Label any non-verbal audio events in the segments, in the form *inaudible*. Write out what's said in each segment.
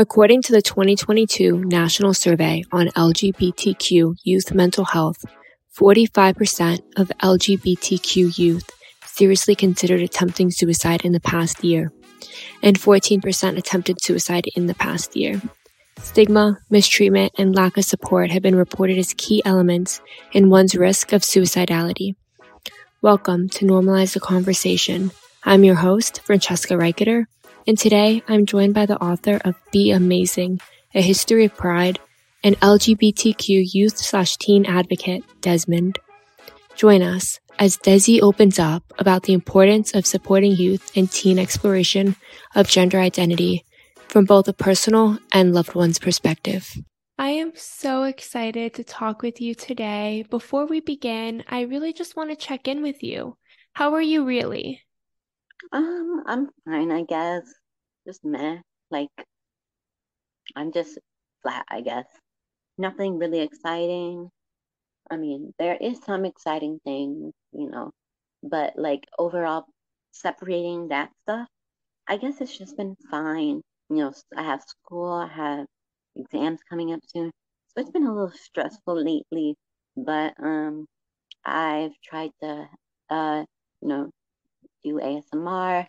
According to the 2022 National Survey on LGBTQ Youth Mental Health, 45% of LGBTQ youth seriously considered attempting suicide in the past year, and 14% attempted suicide in the past year. Stigma, mistreatment, and lack of support have been reported as key elements in one's risk of suicidality. Welcome to Normalize the Conversation. I'm your host, Francesca Reicherter, and today I'm joined by the author of Be Amazing, A History of Pride, and LGBTQ youth slash teen advocate, Desmond. Join us as Desi opens up about the importance of supporting youth and teen exploration of gender identity from both a personal and loved one's perspective. I am so excited to talk with you today. Before we begin, I really just want to check in with you. How are you really? Um, I'm fine, I guess. Just meh. Like, I'm just flat, I guess. Nothing really exciting. I mean, there is some exciting things, you know, but like overall, separating that stuff, I guess it's just been fine. You know, I have school, I have exams coming up soon, so it's been a little stressful lately. But um, I've tried to, uh, you know, do ASMR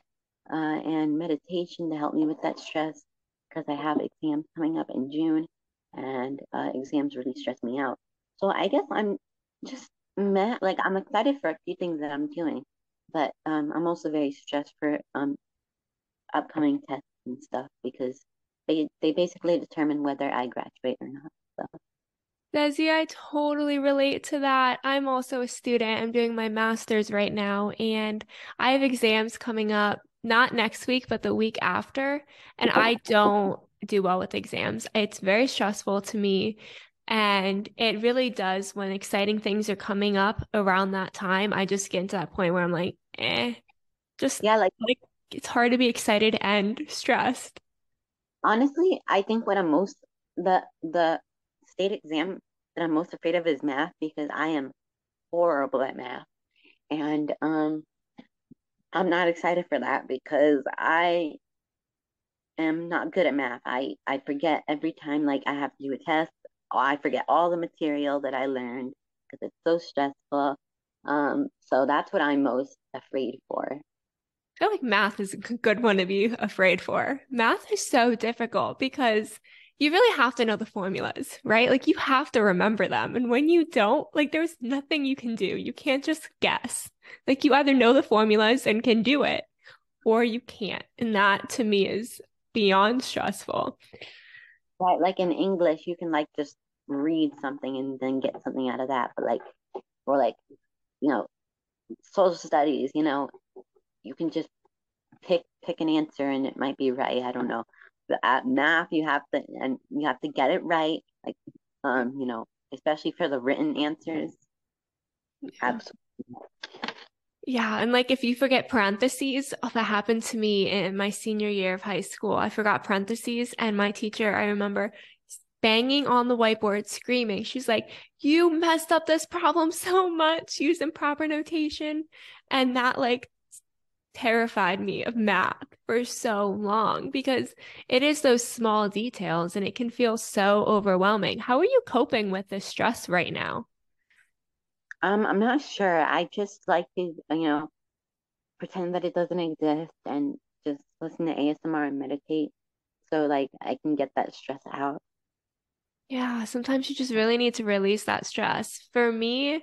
uh, and meditation to help me with that stress because I have exams coming up in June and uh, exams really stress me out. So I guess I'm just mad. Like I'm excited for a few things that I'm doing, but um, I'm also very stressed for um, upcoming tests and stuff because they they basically determine whether I graduate or not. So. Desi, I totally relate to that. I'm also a student. I'm doing my master's right now, and I have exams coming up not next week, but the week after. And I don't do well with exams. It's very stressful to me. And it really does when exciting things are coming up around that time. I just get into that point where I'm like, eh, just yeah, like, like it's hard to be excited and stressed. Honestly, I think what I'm most the the state exam that I'm most afraid of is math because I am horrible at math. And um I'm not excited for that because I am not good at math. I I forget every time like I have to do a test. I forget all the material that I learned because it's so stressful. Um, so that's what I'm most afraid for. I feel like math is a good one to be afraid for. Math is so difficult because you really have to know the formulas, right? Like you have to remember them. And when you don't, like there's nothing you can do. You can't just guess. Like you either know the formulas and can do it or you can't. And that to me is beyond stressful. Right. Like in English, you can like just read something and then get something out of that. But like, or like, you know, social studies, you know, you can just pick pick an answer and it might be right. I don't know at math you have to and you have to get it right like um you know especially for the written answers. Yeah. absolutely. Yeah and like if you forget parentheses oh, that happened to me in my senior year of high school. I forgot parentheses and my teacher i remember banging on the whiteboard screaming. She's like you messed up this problem so much using proper notation. And that like terrified me of math for so long because it is those small details and it can feel so overwhelming. How are you coping with this stress right now? Um, I'm not sure. I just like to, you know, pretend that it doesn't exist and just listen to ASMR and meditate so like I can get that stress out. Yeah, sometimes you just really need to release that stress. For me,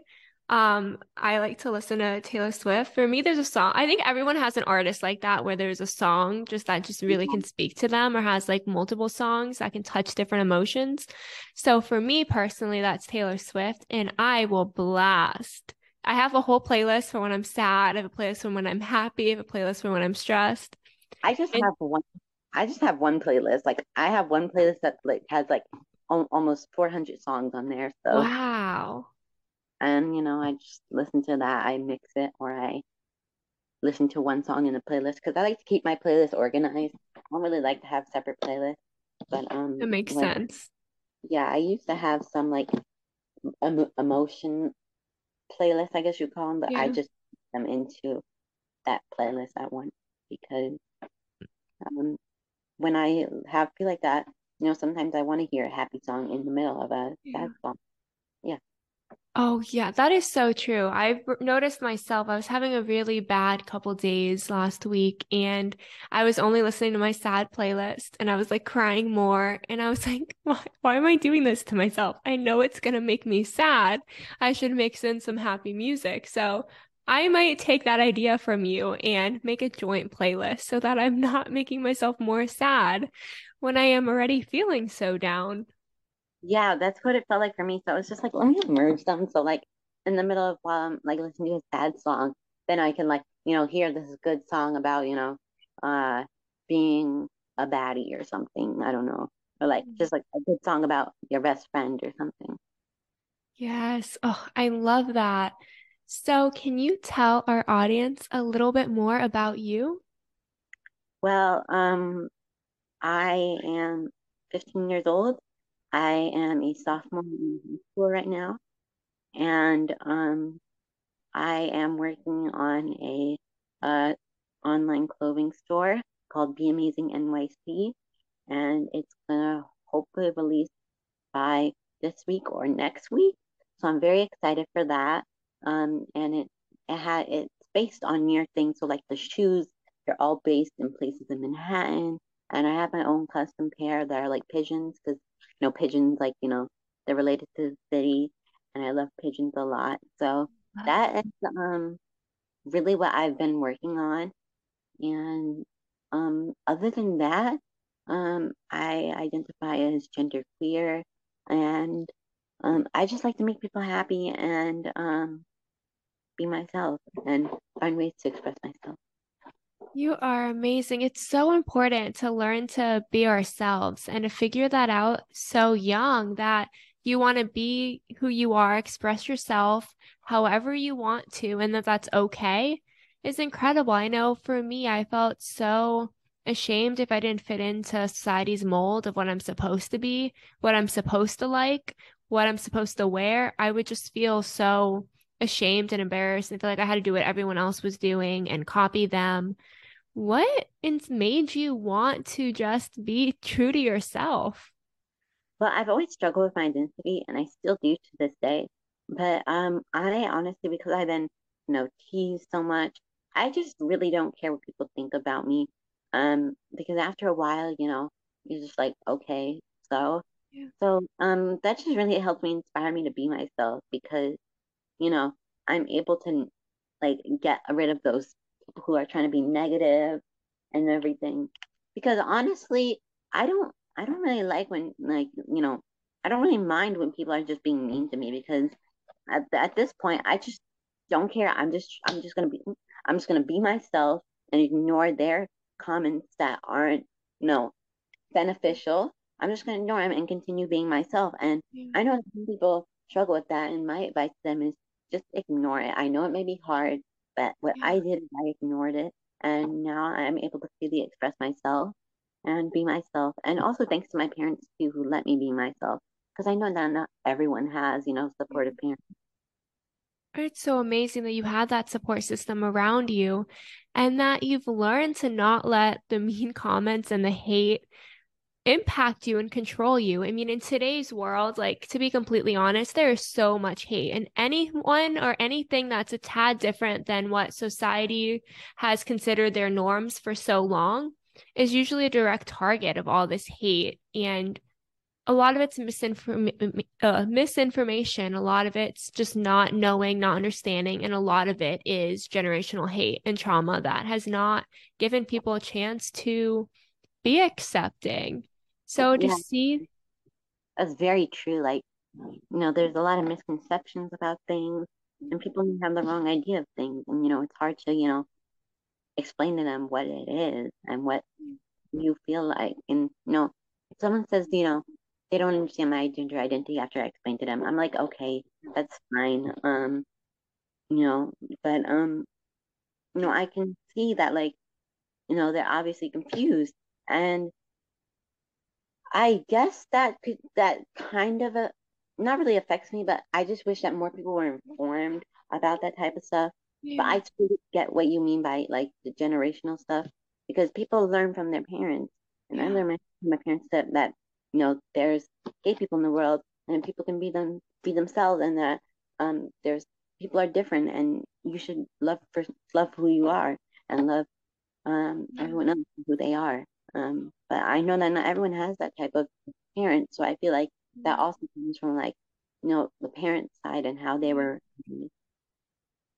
um, I like to listen to Taylor Swift. For me, there's a song. I think everyone has an artist like that where there's a song just that just really can speak to them or has like multiple songs that can touch different emotions. So for me personally, that's Taylor Swift and I will blast. I have a whole playlist for when I'm sad, I have a playlist for when I'm happy, I have a playlist for when I'm stressed. I just and- have one I just have one playlist. Like I have one playlist that like has like almost 400 songs on there. So wow and you know i just listen to that i mix it or i listen to one song in a playlist because i like to keep my playlist organized i don't really like to have separate playlists but um it makes like, sense yeah i used to have some like em- emotion playlist i guess you call them but yeah. i just them into that playlist at once because um when i have feel like that you know, sometimes I want to hear a happy song in the middle of a Yeah. sad song. Yeah. Oh, yeah, that is so true. I've noticed myself, I was having a really bad couple days last week, and I was only listening to my sad playlist, and I was like crying more. And I was *laughs* like, why, why am I doing this to myself? I know it's gonna make me sad. I should mix in some happy music. So I might take that idea from you and make a joint playlist so that I'm not making myself more sad when I am already feeling so down. Yeah, that's what it felt like for me. So it was just like, let me merge them. So like in the middle of while I'm like listening to a sad song, then I can like, you know, hear this good song about, you know, uh being a baddie or something. I don't know. Or like just like a good song about your best friend or something. Yes. Oh, I love that. So, can you tell our audience a little bit more about you? Well, um, I am 15 years old. I am a sophomore in school right now, and um, I am working on a uh, online clothing store called Be Amazing NYC, and it's gonna hopefully release by this week or next week. So I'm very excited for that. Um, and it it had it's based on near things. So like the shoes, they're all based in places in Manhattan. And I have my own custom pair that are like pigeons because you know pigeons like you know they're related to the city, and I love pigeons a lot. So that is um really what I've been working on. And um other than that, um I identify as genderqueer and um I just like to make people happy and um be myself and find ways to express myself. You are amazing. It's so important to learn to be ourselves and to figure that out so young that you want to be who you are, express yourself however you want to, and that that's okay is incredible. I know for me, I felt so ashamed if I didn't fit into society's mold of what I'm supposed to be, what I'm supposed to like, what I'm supposed to wear. I would just feel so ashamed and embarrassed and feel like I had to do what everyone else was doing and copy them. What made you want to just be true to yourself? Well, I've always struggled with my identity and I still do to this day. But um I honestly because I've been, you know, teased so much, I just really don't care what people think about me. Um because after a while, you know, you're just like, okay, so Yeah. so um that just really helped me inspire me to be myself because you know, I'm able to like get rid of those people who are trying to be negative and everything. Because honestly, I don't I don't really like when like, you know, I don't really mind when people are just being mean to me because at, at this point I just don't care. I'm just I'm just gonna be I'm just gonna be myself and ignore their comments that aren't, you know, beneficial. I'm just gonna ignore them and continue being myself. And Yeah. I know some people struggle with that, and my advice to them is just ignore it. I know it may be hard, but what Yeah. I did is I ignored it, and now I'm able to freely express myself and be myself. And also thanks to my parents too, who let me be myself, because I know that not everyone has, you know, supportive mm-hmm. parents. It's so amazing that you had that support system around you and that you've learned to not let the mean *laughs* comments and the hate impact you and control you. I mean, in today's world, like to be completely honest, there is so much hate, and anyone or anything that's a tad different than what society has considered their norms for so long is usually a direct target of all this hate. And a lot of it's misinform- uh, misinformation. A lot of it's just not knowing, not understanding. And a lot of it is generational hate and trauma that has not given people a chance to be accepting. So to Yeah, see, that's very true. Like, you know, there's a lot of misconceptions about things, and people have the wrong idea of things, and you know, it's hard to, you know, explain to them what it is and what you feel like. And you know, if someone says, you know, they don't understand my gender identity after I explain to them, I'm like, okay, that's fine. Um, you know, but um, you know, I can see that like, you know, they're obviously confused. And I guess that could that kind of a not really affects me, but I just wish that more people were informed about that type of stuff. But I totally get what you mean by like the generational stuff because people learn from their parents, and I learned from my parents that that you know there's gay people in the world and people can be them be themselves and that um there's people are different and you should love for love who you are and love um everyone else who they are um but i know that not everyone has that type of parent so i feel like that mm-hmm. also comes from like you know the parent side and how they were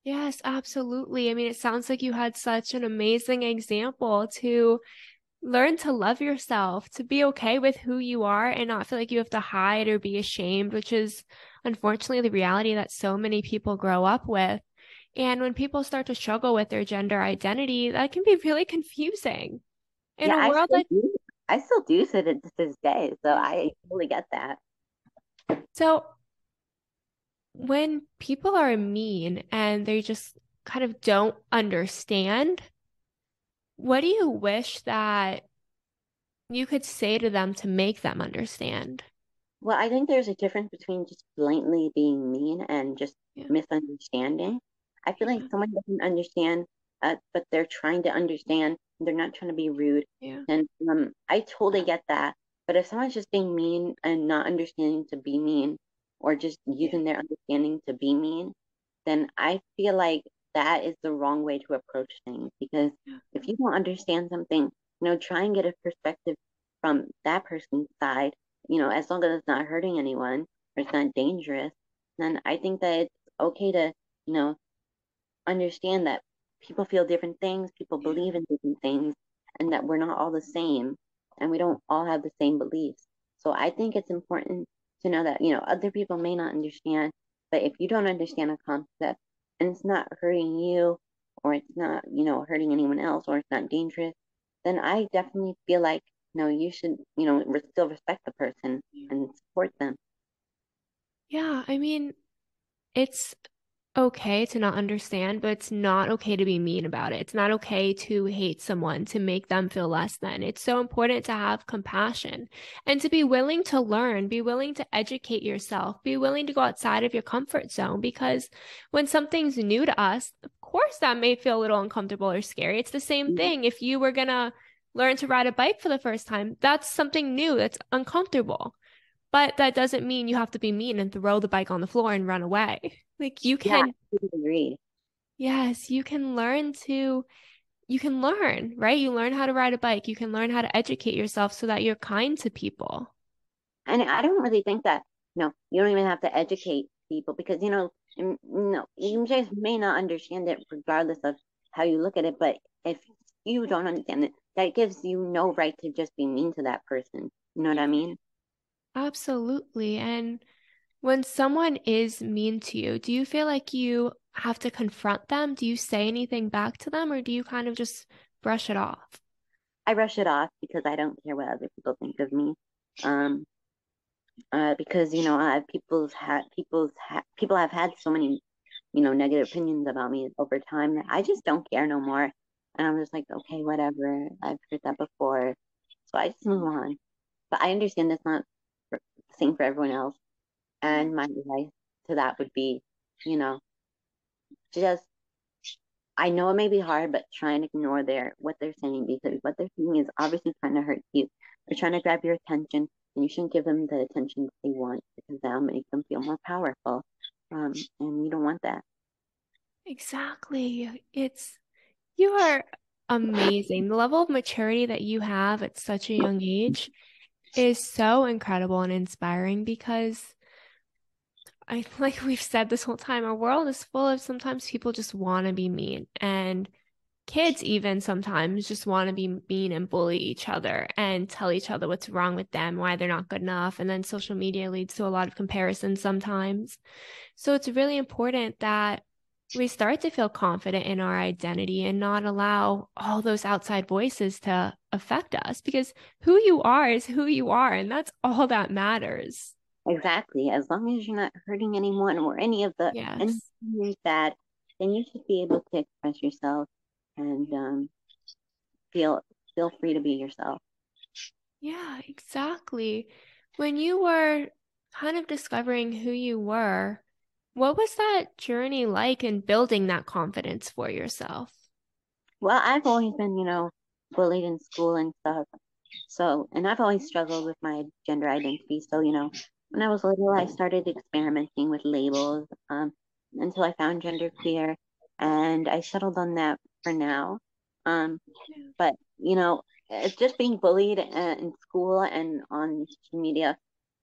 yes absolutely i mean it sounds like you had such an amazing example to learn to love yourself, to be okay with who you are and not feel like you have to hide or be ashamed, which is unfortunately the reality that so many people grow up with. And when people start to struggle with their gender identity, that can be really confusing. In yeah, a world I that do, I still do to this day, so I totally get that. So when people are mean and they just kind of don't understand what do you wish that you could say to them to make them understand? Well, I think there's a difference between just blatantly being mean and just yeah. misunderstanding. I feel like someone doesn't understand, uh, but they're trying to understand. They're not trying to be rude. Yeah. And um, I totally get that. But if someone's just being mean and not understanding to be mean, or just using their understanding to be mean, then I feel like that is the wrong way to approach things because if you don't understand something you know try and get a perspective from that person's side you know as long as it's not hurting anyone or it's not dangerous then i think that it's okay to you know understand that people feel different things people believe in different things and that we're not all the same and we don't all have the same beliefs. So i think it's important to know that you know other people may not understand but if you don't understand a concept and it's not hurting you or it's not, you know, hurting anyone else or it's not dangerous, then I definitely feel like, you know, you should, you know, still respect the person and support them. Yeah, I mean, it's okay to not understand, but it's not okay to be mean about it. It's not okay to hate someone to make them feel less than. It's so important to have compassion and to be willing to learn, be willing to educate yourself, be willing to go outside of your comfort zone because when something's new to us, of course that may feel a little uncomfortable or scary. It's the same mm-hmm. thing if you were going to learn to ride a bike for the first time, that's something new, that's uncomfortable. But that doesn't mean you have to be mean and throw the bike on the floor and run away. Like you can yeah, agree. Yes, you can learn to you can learn, right? You learn how to ride a bike, you can learn how to educate yourself so that you're kind to people. And I don't really think that no, you don't even have to educate people because you know, no, you just may not understand it regardless of how you look at it, but if you don't understand it, that gives you no right to just be mean to that person. You know what I mean? Absolutely. And when someone is mean to you, do you feel like you have to confront them? Do you say anything back to them or do you kind of just brush it off? I brush it off because I don't care what other people think of me. Um, uh, because you know, uh, people's had people's ha- people have had so many, you know, negative opinions about me over time that I just don't care no more. And I'm just like, okay, whatever. I've heard that before, so I just move on. But I understand that's not the same for everyone else. And my advice to that would be, you know, just I know it may be hard, but try and ignore their what they're saying because what they're saying is obviously trying to hurt you. They're trying to grab your attention, and you shouldn't give them the attention that they want because that'll make them feel more powerful. Um, and you don't want that. Exactly. It's you are amazing. The level of maturity that you have at such a young age is so incredible and inspiring because I *laughs* like we've said this whole time, our world is full of sometimes people just want to be mean and kids even sometimes just want to be mean and bully each other and tell each other what's wrong with them, why they're not good enough. And then social media leads to a lot of comparison sometimes. So it's really important that we start to feel confident in our identity and not allow all those outside voices to affect us because who you are is who you are. And that's all that matters. Exactly. As long as you're not hurting anyone or any of the yes. anything that, then you should be able to express yourself and um, feel feel free to be yourself. Yeah, exactly. When you were kind of discovering who you were, what was that journey like in building that confidence for yourself? Well, I've always been, you know, bullied in school and stuff. So, and I've always struggled with my gender identity. So, you know, when I was little, I started experimenting with labels um, until I found genderqueer, and I settled on that for now. Um, but you know, it's just being bullied in school and on social media.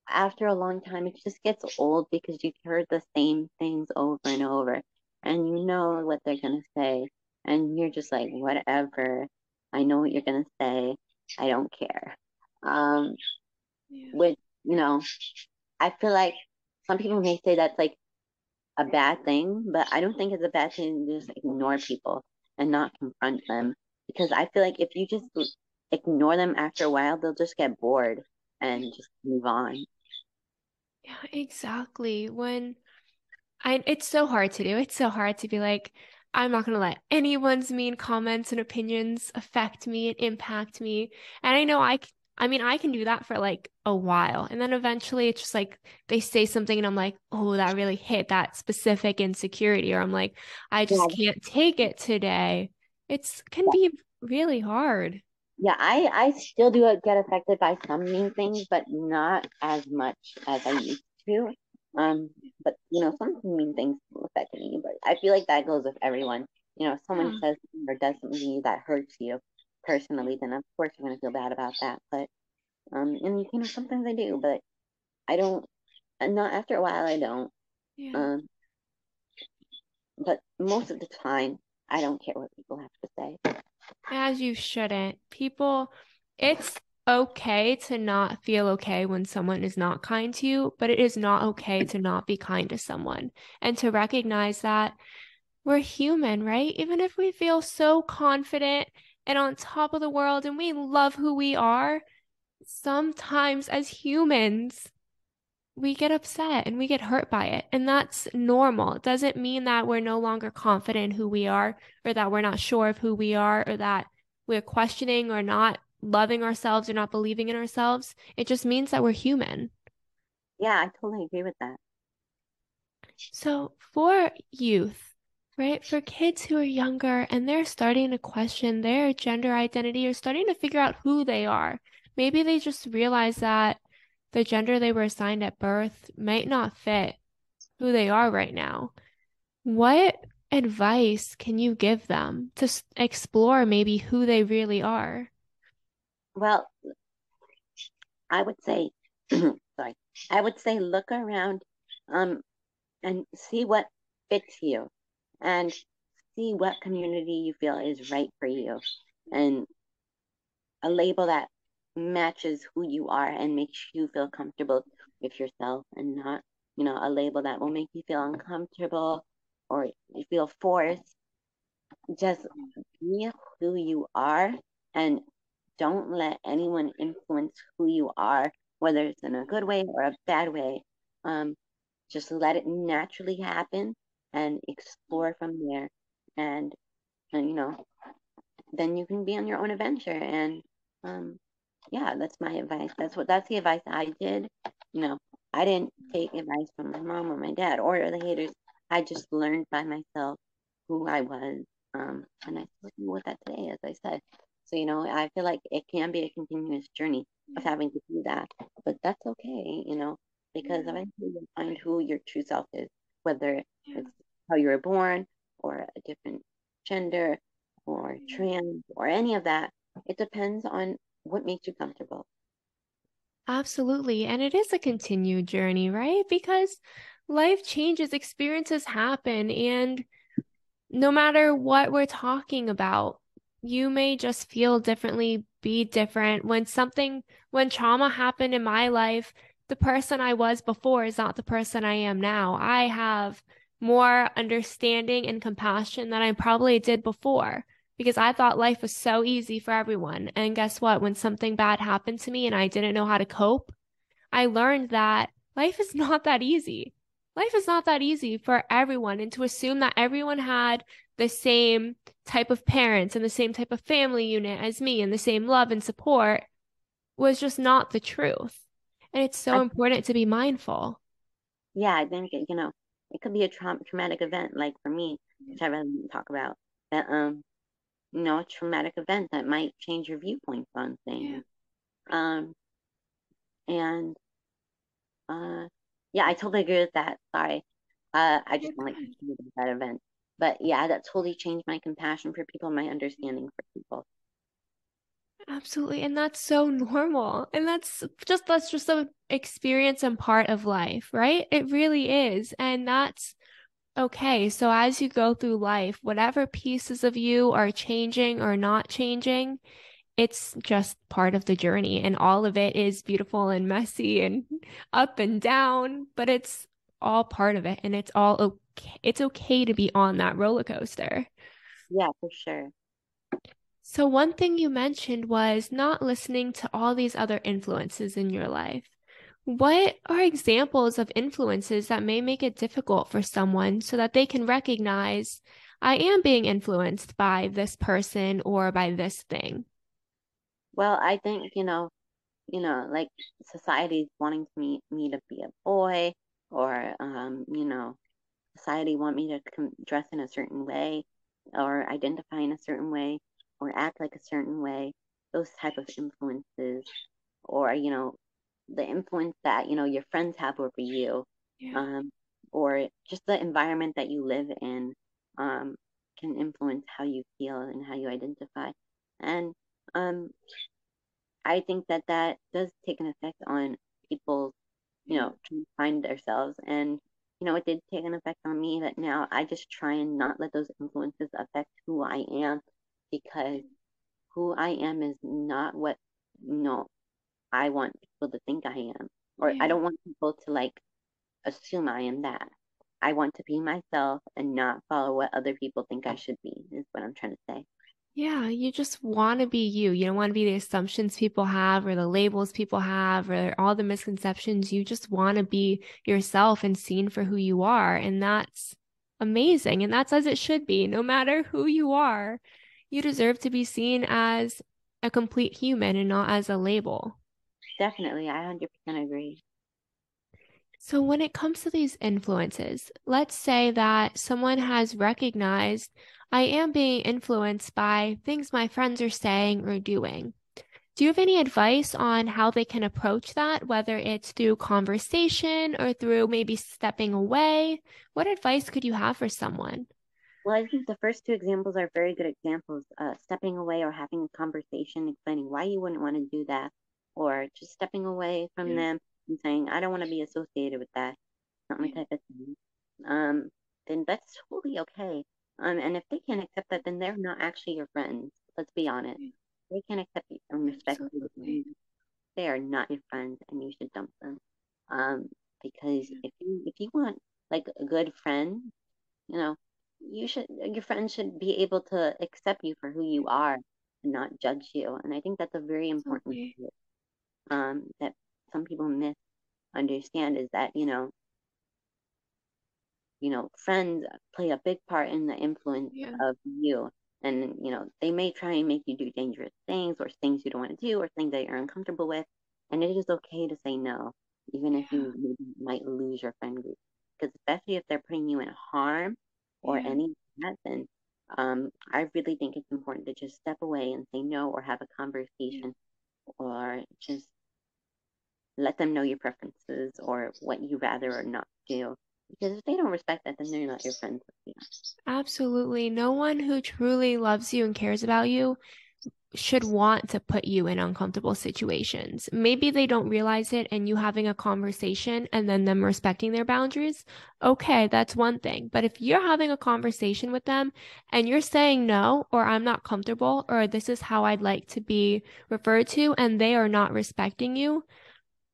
After a long time, it just gets old because you've heard the same things over and over, and you know what they're gonna say, and you're just like, whatever. I know what you're gonna say. I don't care. Um, yeah. Which you know, I feel like some people may say that's like a bad thing, but I don't think it's a bad thing to just ignore people and not confront them because I feel like if you just ignore them after a while, they'll just get bored and just move on. Yeah, exactly. When I it's so hard to do. It's so hard to be like I'm not going to let anyone's mean comments and opinions affect me and impact me. And I know I I mean, I can do that for like a while. And then eventually it's just like they say something and I'm like, oh, that really hit that specific insecurity. Or I'm like, I just yeah. can't take it today. It's can yeah. be really hard. Yeah, I I still do get affected by some mean things, but not as much as I used to. Um, but you know, some mean things affect me, but I feel like that goes with everyone. You know, if someone yeah. says or does something that hurts you personally, then of course you're gonna feel bad about that. But um, and you know, sometimes I do, but I don't. And not after a while, I don't. Yeah. Um, but most of the time, I don't care what people have to say. As you shouldn't. People, it's okay to not feel okay when someone is not kind to you, but it is not okay to not be kind to someone and to recognize that we're human, right? Even if we feel so confident and on top of the world and we love who we are, sometimes as humans, we get upset and we get hurt by it. And that's normal. It doesn't mean that we're no longer confident in who we are or that we're not sure of who we are or that we're questioning or not loving ourselves or not believing in ourselves. It just means that we're human. Yeah, I totally agree with that. So, for youth, right, for kids who are younger and they're starting to question their gender identity or starting to figure out who they are, maybe they just realize that the gender they were assigned at birth might not fit who they are right now. What advice can you give them to explore maybe who they really are? Well, I would say, *clears throat* sorry, I would say look around um, and see what fits you and see what community you feel is right for you and a label that matches who you are and makes you feel comfortable with yourself and not, you know, a label that will make you feel uncomfortable or you feel forced. Just be who you are and don't let anyone influence who you are, whether it's in a good way or a bad way. Um, just let it naturally happen and explore from there. And, and you know, then you can be on your own adventure. And um, yeah, that's my advice. That's what that's the advice I did. You know, I didn't take advice from my mom or my dad or the haters. I just learned by myself who I was. Um, and I still do with that today, as I said. So, you know, I feel like it can be a continuous journey of having to do that, but that's okay, you know, because eventually you'll find who your true self is, whether it's how you were born or a different gender or mm-hmm. trans or any of that. It depends on what makes you comfortable. Absolutely. And it is a continued journey, right? Because life changes, experiences happen, and no matter what we're talking about, you may just feel differently, be different. When something, when trauma happened in my life, the person I was before is not the person I am now. I have more understanding and compassion than I probably did before because I thought life was so easy for everyone. And guess what? When something bad happened to me and I didn't know how to cope, I learned that life is *laughs* not that easy. Life is not that easy for everyone. And to assume that everyone had the same type of parents and the same type of family unit as me and the same love and support was just not the truth. And it's so I, important to be mindful. Yeah, I think you know it could be a tra- traumatic event, like for me, which I really didn't talk about. That um, you know, a traumatic event that might change your viewpoint on things. Um, and uh, yeah, I totally agree with that. Sorry. Uh, I just want to continue that event. But yeah, that totally changed my compassion for people, my understanding for people. Absolutely. And that's so normal. And that's just that's just an experience and part of life, right? It really is. And that's okay. So as you go through life, whatever pieces of you are changing or not changing, it's just part of the journey. And all of it is beautiful and messy and up and down, but it's all part of it. And it's all okay. It's okay to be on that roller coaster. Yeah, for sure. So, one thing you mentioned was not listening to all these other influences in your life. What are examples of influences that may make it difficult for someone so that they can recognize I am being influenced by this person or by this thing? Well, I think, you know, you know, like society's wanting me me to be a boy or um, you know, society want me to dress in a certain way or identify in a certain way or act like a certain way those type of influences or you know the influence that you know your friends have over you yeah. um, or just the environment that you live in um, can influence how you feel and how you identify. And um, i think that that does take an effect on people you know trying to find themselves. And you know it did take an effect on me that now i just try and not let those influences affect who i am because who I am is not what you know I want people to think I am. Or yeah. I don't want people to like assume I am that. I want to be myself and not follow what other people think I should be, is what I'm trying to say. Yeah, you just want to be you. You don't want to be the assumptions people have or the labels people have or all the misconceptions. You just want to be yourself and seen for who you are. And that's amazing. And that's as it should be, no matter who you are you deserve to be seen as a complete human and not as a label. Definitely. I 100% agree. So, when it comes to these influences, let's say that someone has recognized I am being influenced by things my friends are saying or doing. Do you have any advice on how they can approach that, whether it's through conversation or through maybe stepping away? What advice could you have for someone? Well, I think the first two examples are very good examples. Uh, stepping away or having a conversation, explaining why you wouldn't want to do that, or just stepping away from them and saying, I don't want to be associated with that, not my type of thing. Um, then that's totally okay. Um, and if they can't accept that, then they're not actually your friends. Let's be honest. They can't accept you and respect you. They are not your friends, and you should dump them. Um, because if you if you want like a good friend, you know, you should your friends should be able to accept you for who you are and not judge you and i think that's a very important okay. um that some people misunderstand is that you know you know friends play a big part in the influence yeah. of you and you know they may try and make you do dangerous things or things you don't want to do or things that you're uncomfortable with and it is okay to say no even yeah. if you might lose your friend group because especially if they're putting you in harm or yeah. any then um, I really think it's important to just step away and say no or have a conversation yeah. or just let them know your preferences or what you rather or not do. Because if they don't respect that, then they're not your friends. Absolutely. No one who truly loves you and cares about you should want to put you in uncomfortable situations. Maybe they don't realize it and you having a conversation and then them respecting their boundaries. Okay, that's one thing. But if you're having a conversation with them and you're saying no, or I'm not comfortable, or this is how I'd like to be referred to, and they are not respecting you,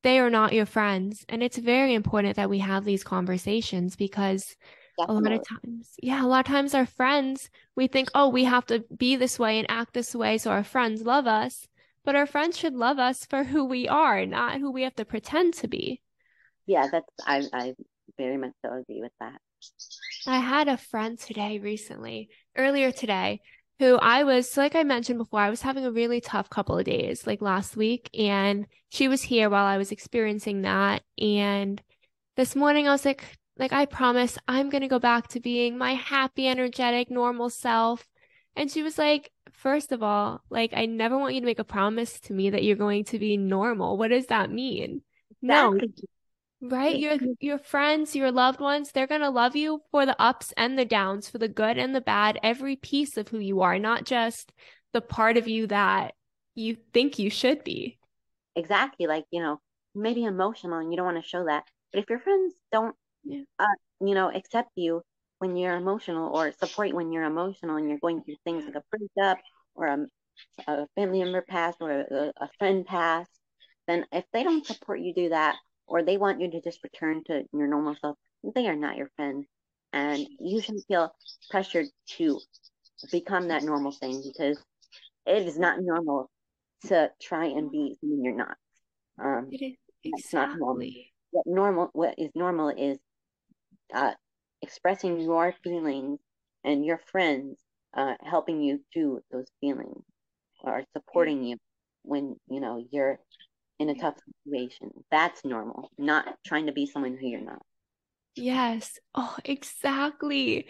they are not your friends. And it's very important that we have these conversations because Definitely. A lot of times, yeah, a lot of times our friends, we think, oh, we have to be this way and act this way so our friends love us. But our friends should love us for who we are, not who we have to pretend to be. Yeah, that's, I, I very much so agree with that. I had a friend today recently, earlier today, who I was, like I mentioned before, I was having a really tough couple of days, like last week. And she was here while I was experiencing that. And this morning I was like, like, I promise I'm going to go back to being my happy, energetic, normal self. And she was like, first of all, like I never want you to make a promise to me that you're going to be normal. What does that mean? Exactly. No. Right? Your your friends, your loved ones, they're going to love you for the ups and the downs, for the good and the bad, every piece of who you are, not just the part of you that you think you should be. Exactly. Like, you know, maybe emotional and you don't want to show that. But if your friends don't yeah. uh, you know, accept you when you're emotional or support when you're emotional and you're going through things like a breakup or a, a family member passed or a, a friend passed, then if they don't support you do that or they want you to just return to your normal self, they are not your friend. And you shouldn't feel pressured to become that normal thing because it is not normal to try and be something you're not. Um, it is exactly. not normal. What normal, what is normal is uh, expressing your feelings and your friends uh, helping you through those feelings or supporting you when you know you're in a tough situation. That's normal, not trying to be someone who you're not. Yes. Oh, exactly.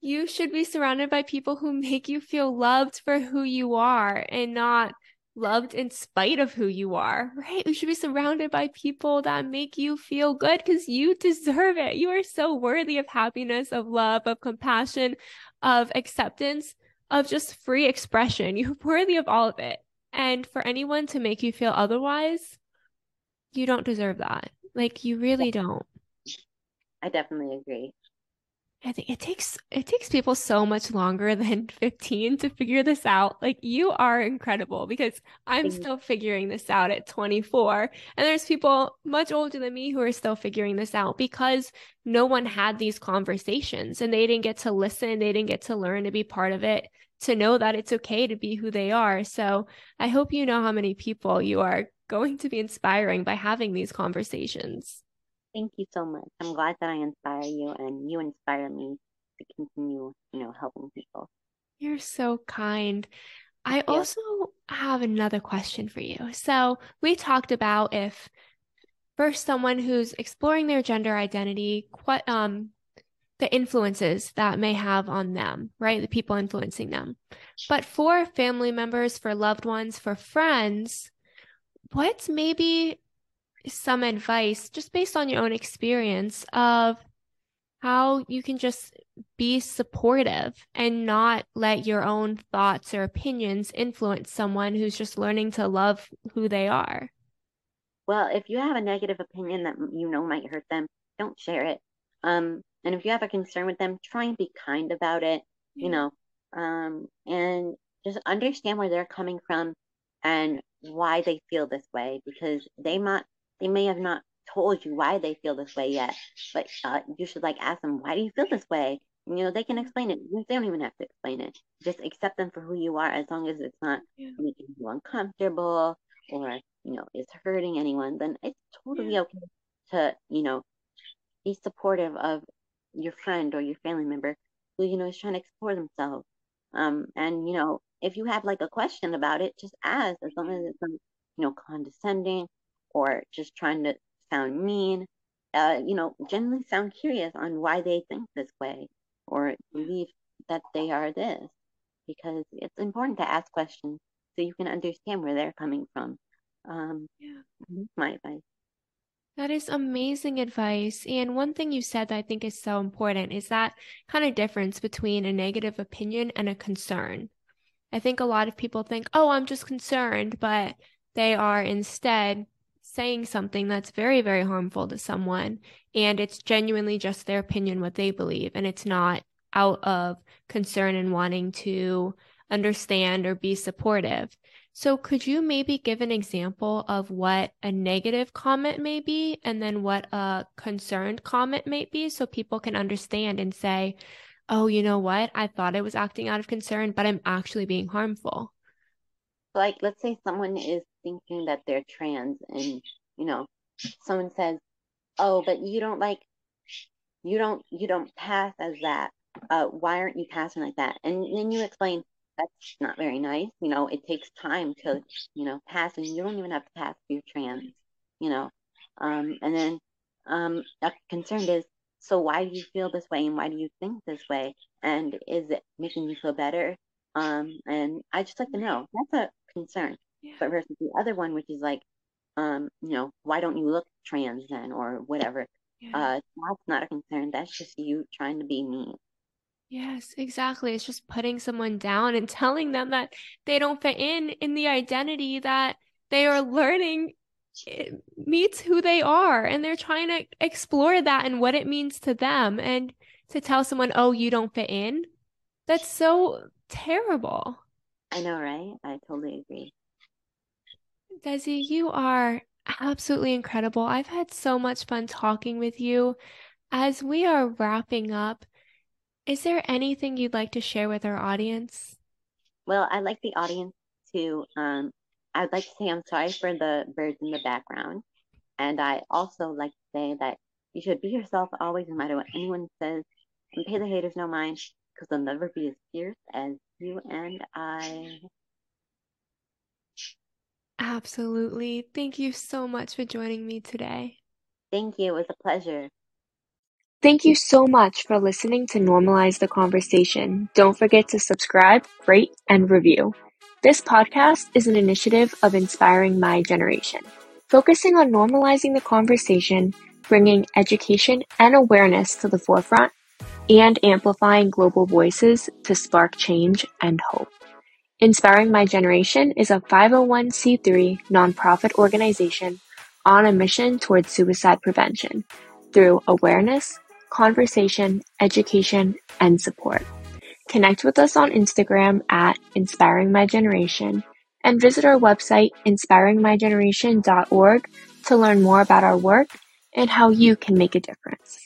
You should be surrounded by people who make you feel loved for who you are and not loved in spite of who you are, right? You should be surrounded by people that make you feel good because you deserve it. You are so worthy of happiness, of love, of compassion, of acceptance, of just free expression. *laughs* You're worthy of all of it. And for anyone to make you feel otherwise, you don't deserve that. Like, you really don't. I definitely agree. I think it takes it takes people so much longer than *laughs* 15 to figure this out. Like you are incredible because I'm still figuring this out at 24 and there's people much older than me who are still figuring this out because no one had these conversations and they didn't get to listen, they didn't get to learn to be part of it, to know that it's okay to be who they are. So, I hope you know how many people you are *laughs* going to be inspiring by having these conversations. Thank you so much. I'm glad that I inspire you and you inspire me to continue, you know, helping people. You're so kind. I also have another question for you. So, we talked about if first someone who's exploring their gender identity, what um the influences that may have on them, right? The people influencing them. But for family members, for loved ones, for friends, what's maybe some advice just based on your own experience of how you can just be supportive and not let your own thoughts or opinions influence someone who's just learning to love who they are. Well, if you have a negative opinion that you know might hurt them, don't share it. Um, and if you have a concern with them, try and be kind about it, you know, um, and just understand where they're coming from and why they feel this way because they might they may have not told you why they feel this way yet, but uh, you should like ask them, why do you feel this way? You know, they can explain it. They don't even have to explain it. Just accept them for who you are as long as it's not yeah. making you uncomfortable or, you know, is hurting anyone, then it's totally yeah. okay to, you know, be supportive of your friend or your family member who, you know, is trying to explore themselves. Um, and, you know, if you have like a question about it, just ask as long as it's not, you know, condescending or just trying to sound mean. Uh, you know, generally sound curious on why they think this way or believe that they are this, because it's important to ask questions so you can understand where they're coming from. Um, yeah, my advice. That is amazing advice. And one thing you said that I think is so important is that kind of difference between a negative opinion and a concern. I think a lot of people think, oh, I'm just concerned, but they are instead saying something that's very, very harmful to someone, and it's genuinely just their opinion, what they believe, and it's not out of concern and wanting to understand or be supportive. So, could you maybe give an example of what a negative comment may be and then what a concerned comment may be so people can understand and say, oh, you know what? I thought I was acting out of concern, but I'm actually being harmful? Like, let's say someone is thinking that they're trans and you know someone says oh but you don't like you don't you don't pass as that. Uh why aren't you passing like that? And then you explain that's not very nice you know it takes time to you know pass and you don't even have to pass if you're trans you know. Um and then um a concern is so why do you feel this way and why do you think this way? And is it making you feel better? Um, and I just like to know. That's a concern. Yeah. But versus the other one, which is like, um, you know, why don't you look trans then or whatever? Yeah. Uh, that's not a concern. That's just you trying to be mean. Yes, exactly. It's just putting someone down and telling them that they don't fit in in the identity that they are learning it meets who they are and they're trying to explore that and what it means to them and to tell someone, "Oh, you don't fit in." That's so terrible. I know, right? I totally agree. Desi, you are absolutely incredible. I've had so much fun talking with you. As we are wrapping up, is there anything you'd like to share with our audience? Well, I'd like the audience to, um, I'd like to say I'm sorry for the birds in the background. And I also like to say that you should be yourself always, no matter what anyone says, and pay the haters no mind, because they'll never be as fierce as you and I. Absolutely. Thank you so much for joining me today. Thank you. It was a pleasure. Thank you so much for listening to Normalize the Conversation. Don't forget to subscribe, rate, and review. This podcast is an initiative of Inspiring My Generation, focusing on normalizing the conversation, bringing education and awareness to the forefront, and amplifying global voices to spark change and hope. Inspiring My Generation is a 501c3 nonprofit organization on a mission towards suicide prevention through awareness, conversation, education, and support. Connect with us on Instagram at Inspiring My Generation and visit our website inspiringmygeneration.org to learn more about our work and how you can make a difference.